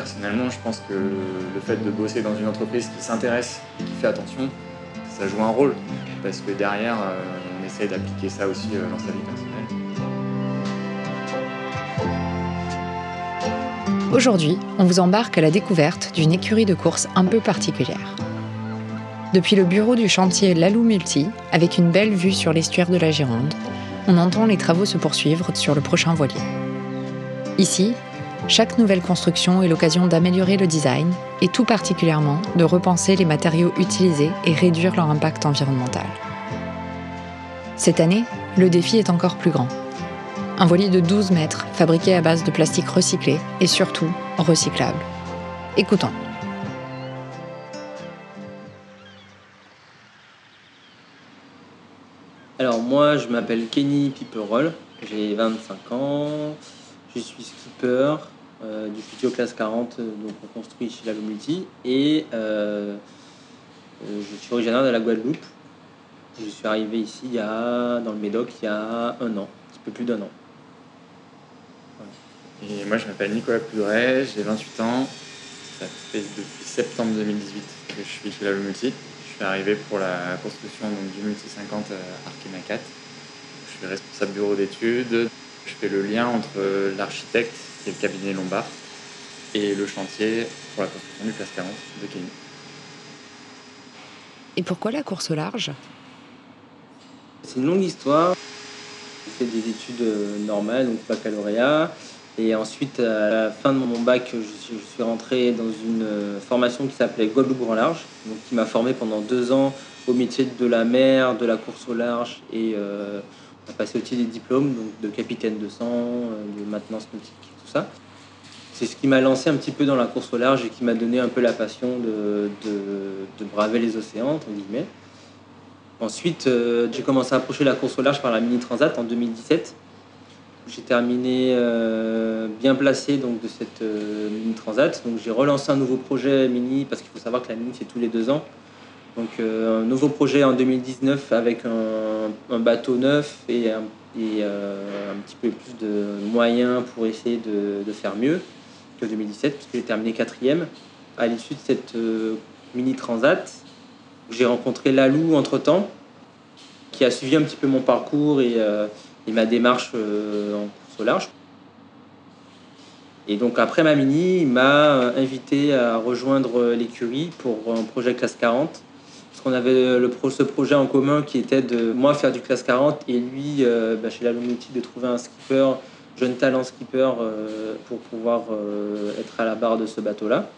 personnellement, je pense que le fait de bosser dans une entreprise qui s'intéresse, qui fait attention, ça joue un rôle. Parce que derrière, on essaye d'appliquer ça aussi dans sa vie personnelle. Aujourd'hui, on vous embarque à la découverte d'une écurie de course un peu particulière. Depuis le bureau du chantier Lalou Multi, avec une belle vue sur l'estuaire de la Gironde, on entend les travaux se poursuivre sur le prochain voilier. Ici, chaque nouvelle construction est l'occasion d'améliorer le design et tout particulièrement de repenser les matériaux utilisés et réduire leur impact environnemental. Cette année, le défi est encore plus grand. Un voilier de 12 mètres, fabriqué à base de plastique recyclé et surtout recyclable. Écoutons. Alors moi, je m'appelle Kenny Piperol, j'ai 25 ans, je suis skipper euh, du Futio Classe 40, euh, donc on construit chez la Multi, et euh, je suis originaire de la Guadeloupe. Je suis arrivé ici il y a, dans le Médoc il y a un an, un petit peu plus d'un an. Et moi, je m'appelle Nicolas Poudret, j'ai 28 ans. Ça fait depuis septembre 2018 que je suis chez la Multi. Je suis arrivé pour la construction du Multi 50 Arkema 4. Je suis responsable bureau d'études. Je fais le lien entre l'architecte, qui est le cabinet Lombard, et le chantier pour la construction du Classe 40 de Kenny. Et pourquoi la course au large? C'est une longue histoire. J'ai fait des études normales, donc baccalauréat. Et ensuite, à la fin de mon bac, je suis, rentré dans une euh, formation qui s'appelait Guadeloupe Grand Large, donc qui m'a formé pendant deux ans au métier de la mer, de la course au large et euh, a passé aussi des diplômes donc de capitaine de sang, euh, de maintenance nautique, tout ça. C'est ce qui m'a lancé un petit peu dans la course au large et qui m'a donné un peu la passion de, de, braver les océans, entre guillemets. Ensuite, j'ai commencé à approcher la course au large par la Mini Transat en 2017 j'ai terminé euh, bien placé donc, de cette euh, mini transat. Donc j'ai relancé un nouveau projet mini parce qu'il faut savoir que la mini c'est tous les deux ans. Donc euh, un nouveau projet en 2019 avec un, bateau neuf et, un, petit peu plus de moyens pour essayer de, faire mieux que 2017 parce que j'ai terminé quatrième. À l'issue de cette mini transat, j'ai rencontré Lalou entre temps qui a suivi un petit peu mon parcours et ma démarche euh, en course au large. Et donc après ma mini, il m'a euh, invité à rejoindre l'écurie pour un projet classe 40. Parce qu'on avait le, ce projet en commun qui était de moi faire du classe 40 et lui, euh, bah, chez la Lomouti, de trouver un skipper, jeune talent skipper, pour pouvoir être à la barre de ce bateau-là.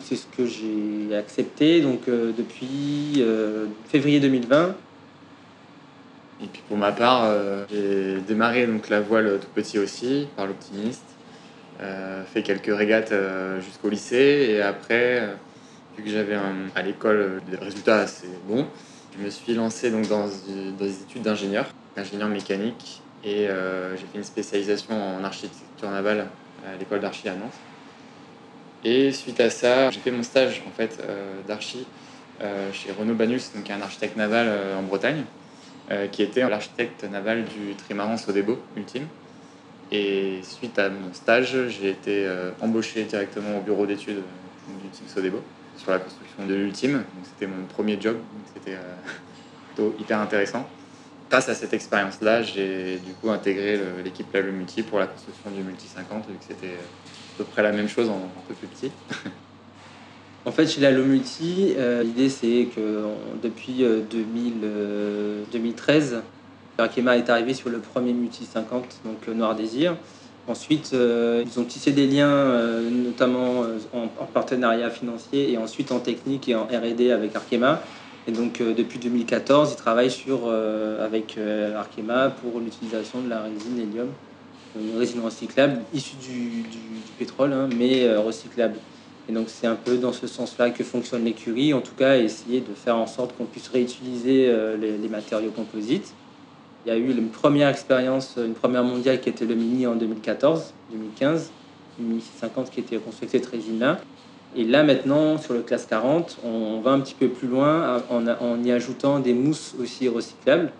C'est ce que j'ai accepté. Donc depuis février 2020, et puis pour ma part, euh, j'ai démarré donc la voile tout petit aussi, par l'optimiste. Euh, fait quelques régates euh, jusqu'au lycée et après, vu que j'avais à l'école des résultats assez bons, je me suis lancé donc dans, des études d'ingénieur, ingénieur mécanique et j'ai fait une spécialisation en architecture navale à l'école d'archi à Nantes. Et suite à ça, j'ai fait mon stage en fait d'archi chez Renaud Banus, donc un architecte naval en Bretagne. Euh, qui était l'architecte naval du trimaran Sodebo ultime. Et suite à mon stage, j'ai été euh, embauché directement au bureau d'études euh, du team Sodebo sur la construction de l'ultime. C'était mon premier job, c'était hyper intéressant. Grâce à cette expérience-là, j'ai du coup intégré l'équipe La Multi pour la construction du Multi 50, vu que c'était à peu près la même chose en un peu plus petit. En fait, chez la Lomulti, euh, l'idée c'est que depuis 2013, euh, euh, Arkema est arrivé sur le premier Multi 50, donc le Noir Désir. Ensuite, ils ont tissé des liens, notamment en, partenariat financier et ensuite en technique et en R&D avec Arkema. Et donc, depuis 2014, ils travaillent sur, avec Arkema pour l'utilisation de la résine hélium, une résine recyclable issue du, pétrole, hein, mais recyclable. Et donc c'est un peu dans ce sens-là que fonctionne l'écurie, en tout cas essayer de faire en sorte qu'on puisse réutiliser euh, les, matériaux composites. Il y a eu une première expérience, une première mondiale qui était le Mini en 2014, 2015, le Mini 50 qui était construit avec cette résine-là. Et là maintenant, sur le classe 40, on va un petit peu plus loin en, y ajoutant des mousses aussi recyclables.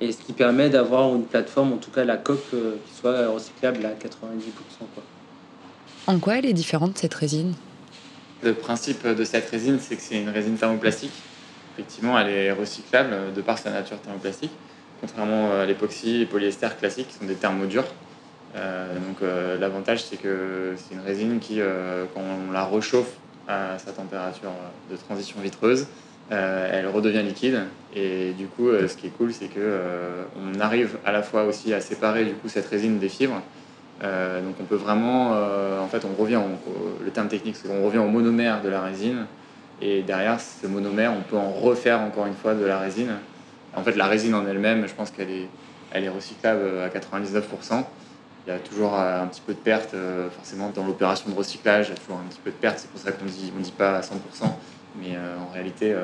Et ce qui permet d'avoir une plateforme, en tout cas la coque, euh, qui soit recyclable à 90%. Quoi. En quoi elle est différente cette résine? Le principe de cette résine, c'est que c'est une résine thermoplastique. Effectivement, elle est recyclable de par sa nature thermoplastique, contrairement à l'époxy et polyester classiques qui sont des thermodurs. Euh, donc euh, l'avantage, c'est que c'est une résine qui, euh, quand on la réchauffe à sa température de transition vitreuse, elle redevient liquide. Et du coup, ce qui est cool, c'est que on arrive à la fois aussi à séparer du coup cette résine des fibres. donc on peut vraiment, en fait, on revient, le terme technique, c'est qu'on revient au monomère de la résine. Et derrière ce monomère, on peut en refaire encore une fois de la résine. En fait, la résine en elle-même, je pense qu'elle est, recyclable à 99%. Il y a toujours euh, un petit peu de perte, euh, forcément dans l'opération de recyclage, il y a toujours un petit peu de perte, c'est pour ça qu'on on dit pas à 100%, mais euh, en réalité,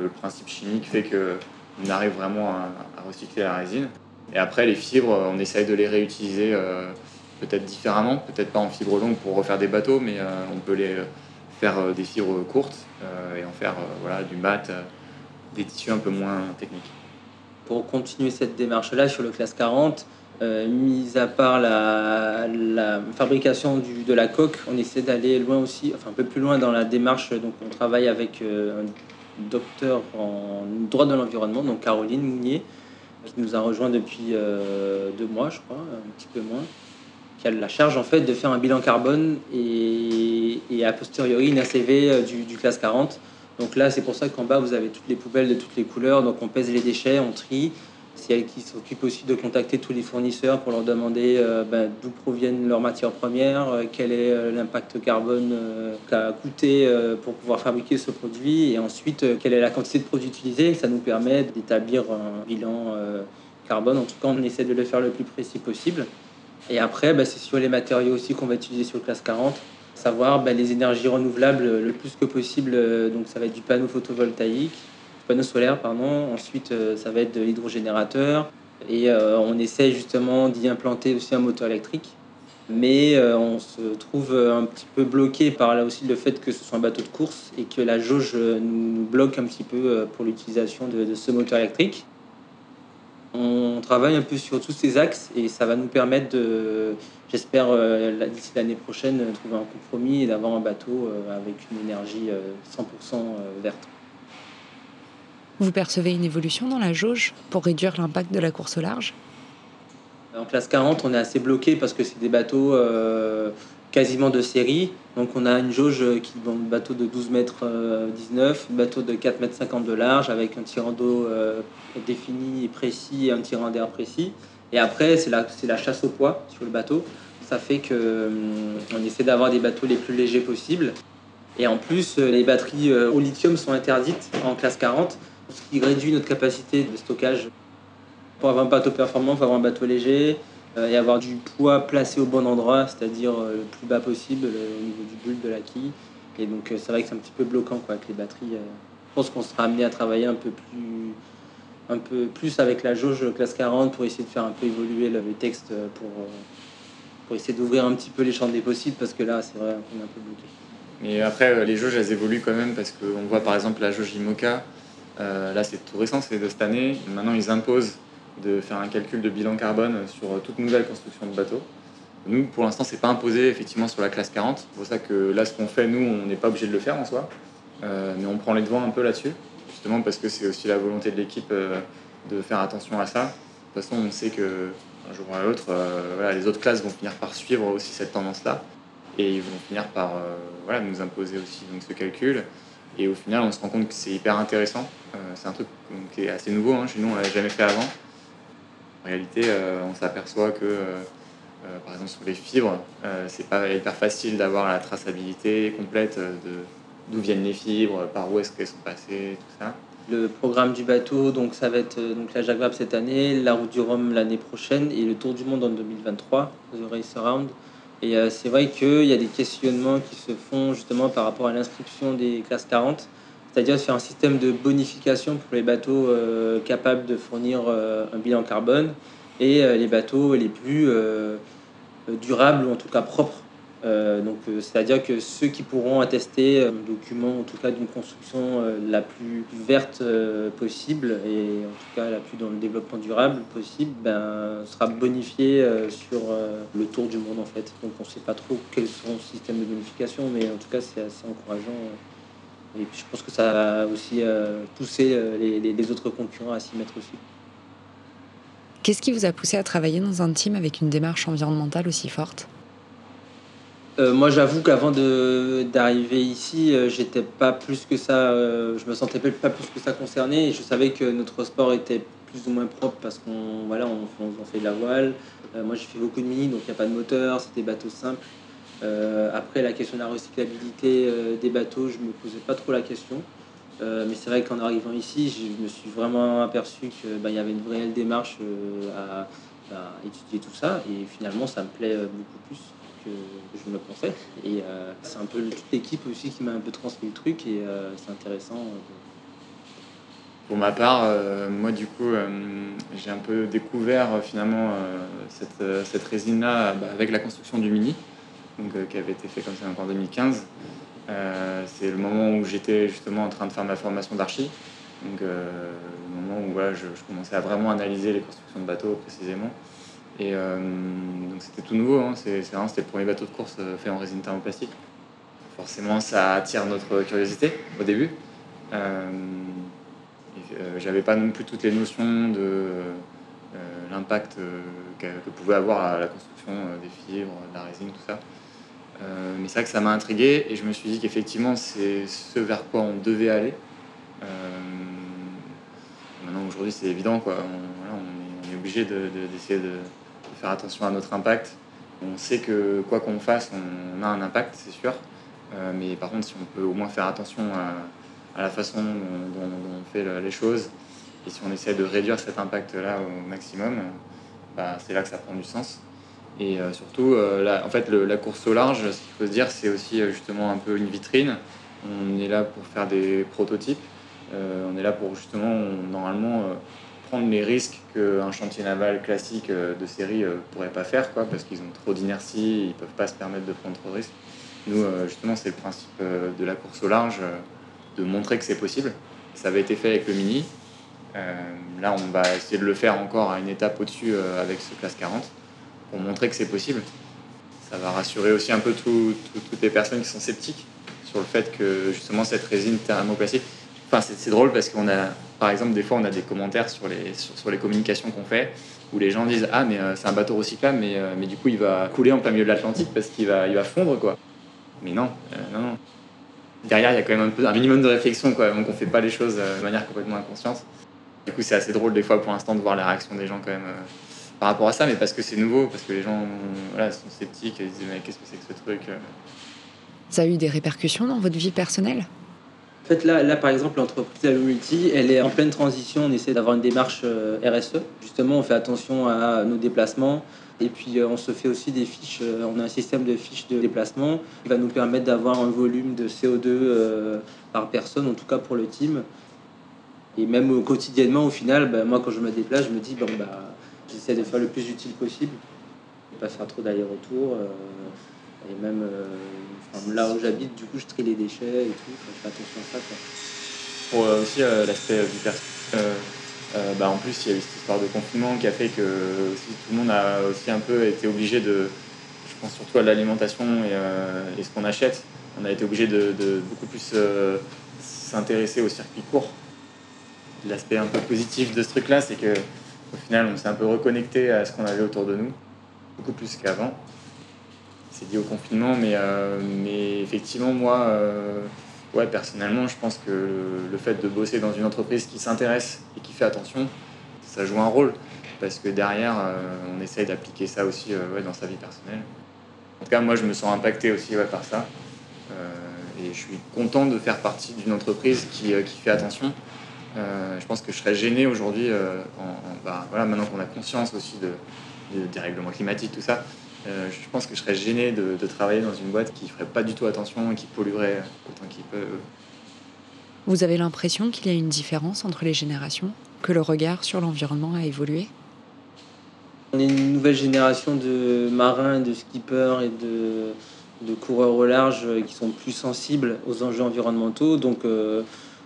le principe chimique fait qu'on arrive vraiment à, recycler la résine. Et après, les fibres, on essaye de les réutiliser peut-être différemment, peut-être pas en fibres longues pour refaire des bateaux, mais on peut les faire des fibres courtes et en faire voilà, du mat, des tissus un peu moins techniques. Pour continuer cette démarche-là sur le classe 40, euh, mis à part la, fabrication de la coque, on essaie d'aller loin aussi, enfin un peu plus loin dans la démarche. Donc on travaille avec euh, un docteur en droit de l'environnement, donc Caroline Mounier, qui nous a rejoint depuis euh, deux mois, je crois, un petit peu moins, qui a la charge en fait de faire un bilan carbone et, a posteriori une ACV du classe 40. Donc là, c'est pour ça qu'en bas, vous avez toutes les poubelles de toutes les couleurs. Donc on pèse les déchets, on trie c'est elle qui s'occupe aussi de contacter tous les fournisseurs pour leur demander euh, ben, d'où proviennent leurs matières premières, euh, quel est euh, l'impact carbone qu'a coûté pour pouvoir fabriquer ce produit, et ensuite quelle est la quantité de produits utilisés. Ça nous permet d'établir un bilan carbone. En tout cas, on essaie de le faire le plus précis possible. Et après, ben, c'est sur les matériaux aussi qu'on va utiliser sur le classe 40 savoir ben, les énergies renouvelables le plus que possible. Donc ça va être du panneau photovoltaïque, panneaux solaires, pardon. Ensuite, euh, ça va être de l'hydrogénérateur. Et euh, on essaie justement d'y implanter aussi un moteur électrique. Mais euh, on se trouve un petit peu bloqué par là aussi le fait que ce soit un bateau de course et que la jauge nous bloque un petit peu pour l'utilisation de, ce moteur électrique. On travaille un peu sur tous ces axes et ça va nous permettre de, j'espère d'ici l'année prochaine, trouver un compromis et d'avoir un bateau avec une énergie 100% verte. Vous percevez une évolution dans la jauge pour réduire l'impact de la course au large? En classe 40, on est assez bloqué parce que c'est des bateaux euh, quasiment de série. Donc on a une jauge qui un bateau de 12 mètres 19, un bateau de 4 mètres 50 de large avec un tirant d'eau euh, défini et précis et un tirant d'air précis. Et après, c'est la, chasse au poids sur le bateau. Ça fait qu'on hum, essaie d'avoir des bateaux les plus légers possibles. Et en plus, les batteries au lithium sont interdites en classe 40 ce qui réduit notre capacité de stockage. Pour avoir un bateau performant, il faut avoir un bateau léger euh, et avoir du poids placé au bon endroit, c'est-à-dire euh, le plus bas possible au niveau du bulbe de la quille. Et donc euh, c'est vrai que c'est un petit peu bloquant quoi, avec les batteries. je pense qu'on sera amené à travailler un peu plus un peu plus avec la jauge classe 40 pour essayer de faire un peu évoluer le texte pour, pour essayer d'ouvrir un petit peu les champs des possibles parce que là c'est vrai qu'on est un peu bloqué. Mais après les jauges elles évoluent quand même parce qu'on voit par exemple la jauge IMOCA euh, là, c'est tout récent, c'est de cette année. Maintenant, ils imposent de faire un calcul de bilan carbone sur toute nouvelle construction de bateau. Nous, pour l'instant, c'est pas imposé effectivement sur la classe 40. C'est pour ça que là, ce qu'on fait, nous, on n'est pas obligé de le faire en soi. Euh, mais on prend les devants un peu là-dessus, justement parce que c'est aussi la volonté de l'équipe euh, de faire attention à ça. De toute façon, on sait que un jour ou à l'autre, les autres classes vont finir par suivre aussi cette tendance-là et ils vont finir par nous imposer aussi donc, ce calcul. Et au final, on se rend compte que c'est hyper intéressant. Euh, c'est un truc qui est assez nouveau. Hein. Chez nous, on l'avait jamais fait avant. En réalité, euh, on s'aperçoit que, euh, par exemple, sur les fibres, c'est pas hyper facile d'avoir la traçabilité complète de d'où viennent les fibres, par où est-ce qu'elles sont passées, tout ça. Le programme du bateau, donc ça va être donc la Jacques cette année, la route du Rhum l'année prochaine et le Tour du Monde en 2023, The Race Around. Et euh, c'est vrai qu'il y a des questionnements qui se font justement par rapport à l'inscription des classes 40, c'est-à-dire faire un système de bonification pour les bateaux euh, capables de fournir euh, un bilan carbone et les bateaux les plus durables ou en tout cas propres Euh, donc, euh, c'est-à-dire que ceux qui pourront attester un document, en tout cas d'une construction la plus verte possible et en tout cas la plus dans le développement durable possible, ben, sera bonifié sur le tour du monde en fait. Donc, on ne sait pas trop quel sera le système de bonification, mais en tout cas, c'est assez encourageant. Et puis, je pense que ça va aussi pousser les, les autres concurrents à s'y mettre aussi. Qu'est-ce qui vous a poussé à travailler dans un team avec une démarche environnementale aussi forte? Euh, moi, j'avoue qu'avant d'arriver ici, euh, j'étais pas plus que ça, euh, je me sentais pas plus que ça concerné. Et je savais que notre sport était plus ou moins propre parce qu'on voilà, on, fait de la voile. moi, j'ai fait beaucoup de mini, donc il n'y a pas de moteur, c'était bateau simple. Après, la question de la recyclabilité des bateaux, je me posais pas trop la question. Euh, mais c'est vrai qu'en arrivant ici, je me suis vraiment aperçu qu'il bah, y avait une réelle démarche euh, à, étudier tout ça. Et finalement, ça me plaît euh, beaucoup plus que je me pensais. Et c'est un peu toute l'équipe aussi qui m'a un peu transmis le truc. Et c'est intéressant. Pour ma part, moi du coup, j'ai un peu découvert finalement cette, cette résine-là bah, avec la construction du Mini, donc, qui avait été fait comme ça en 2015. Euh, c'est le moment où j'étais justement en train de faire ma formation d'archi. Donc, euh, le moment où je, commençais à vraiment analyser les constructions de bateaux précisément. Et euh, donc, c'était tout nouveau. Hein. C'est, c'était le premier bateau de course fait en résine thermoplastique. Forcément, ça attire notre curiosité au début. j'avais pas non plus toutes les notions de l'impact que, que, pouvait avoir la construction des fibres, de la résine, tout ça. Euh, mais c'est vrai que ça m'a intrigué et je me suis dit qu'effectivement c'est ce vers quoi on devait aller. Euh, maintenant aujourd'hui c'est évident quoi. On, est, obligé d'essayer de, faire attention à notre impact. On sait que quoi qu'on fasse, on, a un impact, c'est sûr. Euh, mais par contre, si on peut au moins faire attention à, la façon dont, on fait les choses, et si on essaie de réduire cet impact-là au maximum, bah, c'est là que ça prend du sens. Et euh, surtout, euh, la, en fait, la course au large, ce qu'il faut se dire, c'est aussi euh, justement un peu une vitrine. On est là pour faire des prototypes. on est là pour justement, normalement, prendre les risques qu'un chantier naval classique de série pourrait pas faire, quoi, parce qu'ils ont trop d'inertie, ils peuvent pas se permettre de prendre trop de risques. Nous, justement, c'est le principe de la course au large, de montrer que c'est possible. Ça avait été fait avec le Mini. Là, on va essayer de le faire encore à une étape au-dessus avec ce classe 40 pour montrer que c'est possible. Ça va rassurer aussi un peu toutes les personnes qui sont sceptiques sur le fait que justement cette résine thermoplastique. Enfin, c'est drôle parce qu'on a, par exemple, des fois on a des commentaires sur les, sur, les communications qu'on fait où les gens disent Ah, mais euh, c'est un bateau recyclable, mais, euh, mais du coup il va couler en plein milieu de l'Atlantique parce qu'il va, il va fondre quoi. Mais non, euh, non, non. Derrière, il y a quand même un, un minimum de réflexion, quoi, donc on fait pas les choses de manière complètement inconsciente. Du coup, c'est assez drôle des fois pour l'instant de voir la réaction des gens quand même par rapport à ça, mais parce que c'est nouveau, parce que les gens voilà, sont sceptiques et disent mais qu'est-ce que c'est que ce truc euh Ça a eu des répercussions dans votre vie personnelle? En fait, là, là, par exemple, l'entreprise Allo Multi, elle est en pleine transition. On essaie d'avoir une démarche euh, RSE. Justement, on fait attention à nos déplacements. Et puis, euh, on se fait aussi des fiches. On a un système de fiches de déplacement qui va nous permettre d'avoir un volume de CO2 par personne, en tout cas pour le team. Et même quotidiennement, au final, ben, moi, quand je me déplace, je me dis, bon, bah, J'essaie de faire le plus utile possible, de pas faire trop d'aller-retour. Euh, et même euh, là où j'habite, du coup, je trie les déchets et tout. je fais attention à ça. Pour euh, aussi l'aspect du bah, en plus, il y a eu cette histoire de confinement qui a fait que tout le monde a aussi un peu été obligé de, je pense surtout à l'alimentation et, ce qu'on achète, on a été obligé de, de, beaucoup plus s'intéresser au circuit court. L'aspect un peu positif de ce truc-là, c'est que au final, on s'est un peu reconnecté à ce qu'on avait autour de nous, beaucoup plus qu'avant. C'est lié au confinement, mais, euh, mais effectivement, moi, euh, ouais, personnellement, je pense que le, fait de bosser dans une entreprise qui s'intéresse et qui fait attention, ça joue un rôle. Parce que derrière, euh, on essaye d'appliquer ça aussi ouais, dans sa vie personnelle. En tout cas, moi, je me sens impacté aussi ouais, par ça. et je suis content de faire partie d'une entreprise qui, qui fait attention euh, je pense que je serais gêné aujourd'hui, euh, bah, voilà, maintenant qu'on a conscience aussi de, des règlements climatiques, tout ça, euh, je pense que je serais gêné de, travailler dans une boîte qui ferait pas du tout attention et qui polluerait autant qu'il peut. Vous avez l'impression qu'il y a une différence entre les générations, que le regard sur l'environnement a évolué? On est une nouvelle génération de marins, de skippers et de, de coureurs au large qui sont plus sensibles aux enjeux environnementaux. Donc,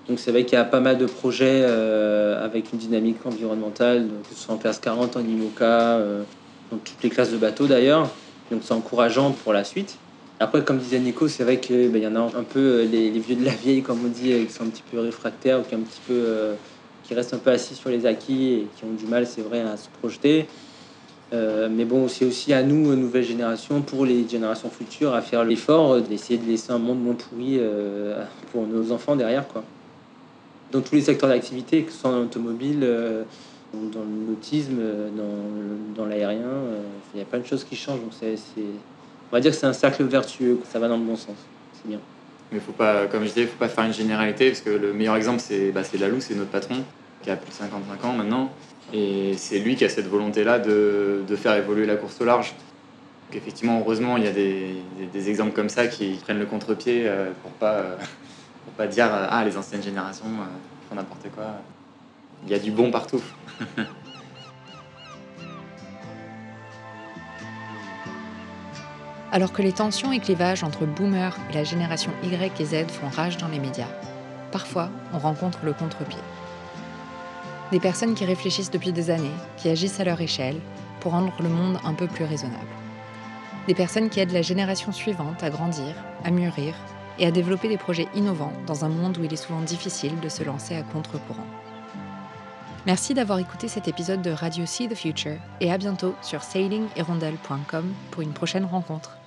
donc c'est vrai qu'il y a pas mal de projets avec une dynamique environnementale, que ce soit en classe 40, en IMOCA, dans toutes les classes de bateaux d'ailleurs. Donc c'est encourageant pour la suite. Après, comme disait Nico, c'est vrai qu'il ben, y en a un peu les, vieux de la vieille, comme on dit, qui sont un petit peu réfractaires ou qui, un petit peu, qui restent un peu assis sur les acquis et qui ont du mal, c'est vrai, à se projeter. Euh, mais bon, c'est aussi à nous, nouvelles générations, pour les générations futures, à faire l'effort d'essayer de laisser un monde moins pourri euh, pour nos enfants derrière. Quoi. Dans tous les secteurs d'activité, que ce soit dans l'automobile, euh, dans le nautisme, dans, dans l'aérien, il y a plein de choses qui changent. Donc on va dire que c'est un cercle vertueux, ça va dans le bon sens. C'est bien. Mais faut pas, comme je disais, il faut pas faire une généralité, parce que le meilleur exemple, c'est bah, Lalou, c'est notre patron, qui a plus de 55 ans maintenant. Et c'est lui qui a cette volonté-là de, de, faire évoluer la course au large. Donc effectivement, heureusement, il y a des, des, exemples comme ça qui prennent le contre-pied euh, pour pas, euh, pour pas dire euh, ah les anciennes générations font n'importe quoi. Il y a du bon partout. Alors que les tensions et clivages entre boomers et la génération Y et Z font rage dans les médias, parfois on rencontre le contre-pied. Des personnes qui réfléchissent depuis des années, qui agissent à leur échelle pour rendre le monde un peu plus raisonnable. Des personnes qui aident la génération suivante à grandir, à mûrir et à développer des projets innovants dans un monde où il est souvent difficile de se lancer à contre-courant. Merci d'avoir écouté cet épisode de Radio See the Future et à bientôt sur sailinghirondelle.com pour une prochaine rencontre.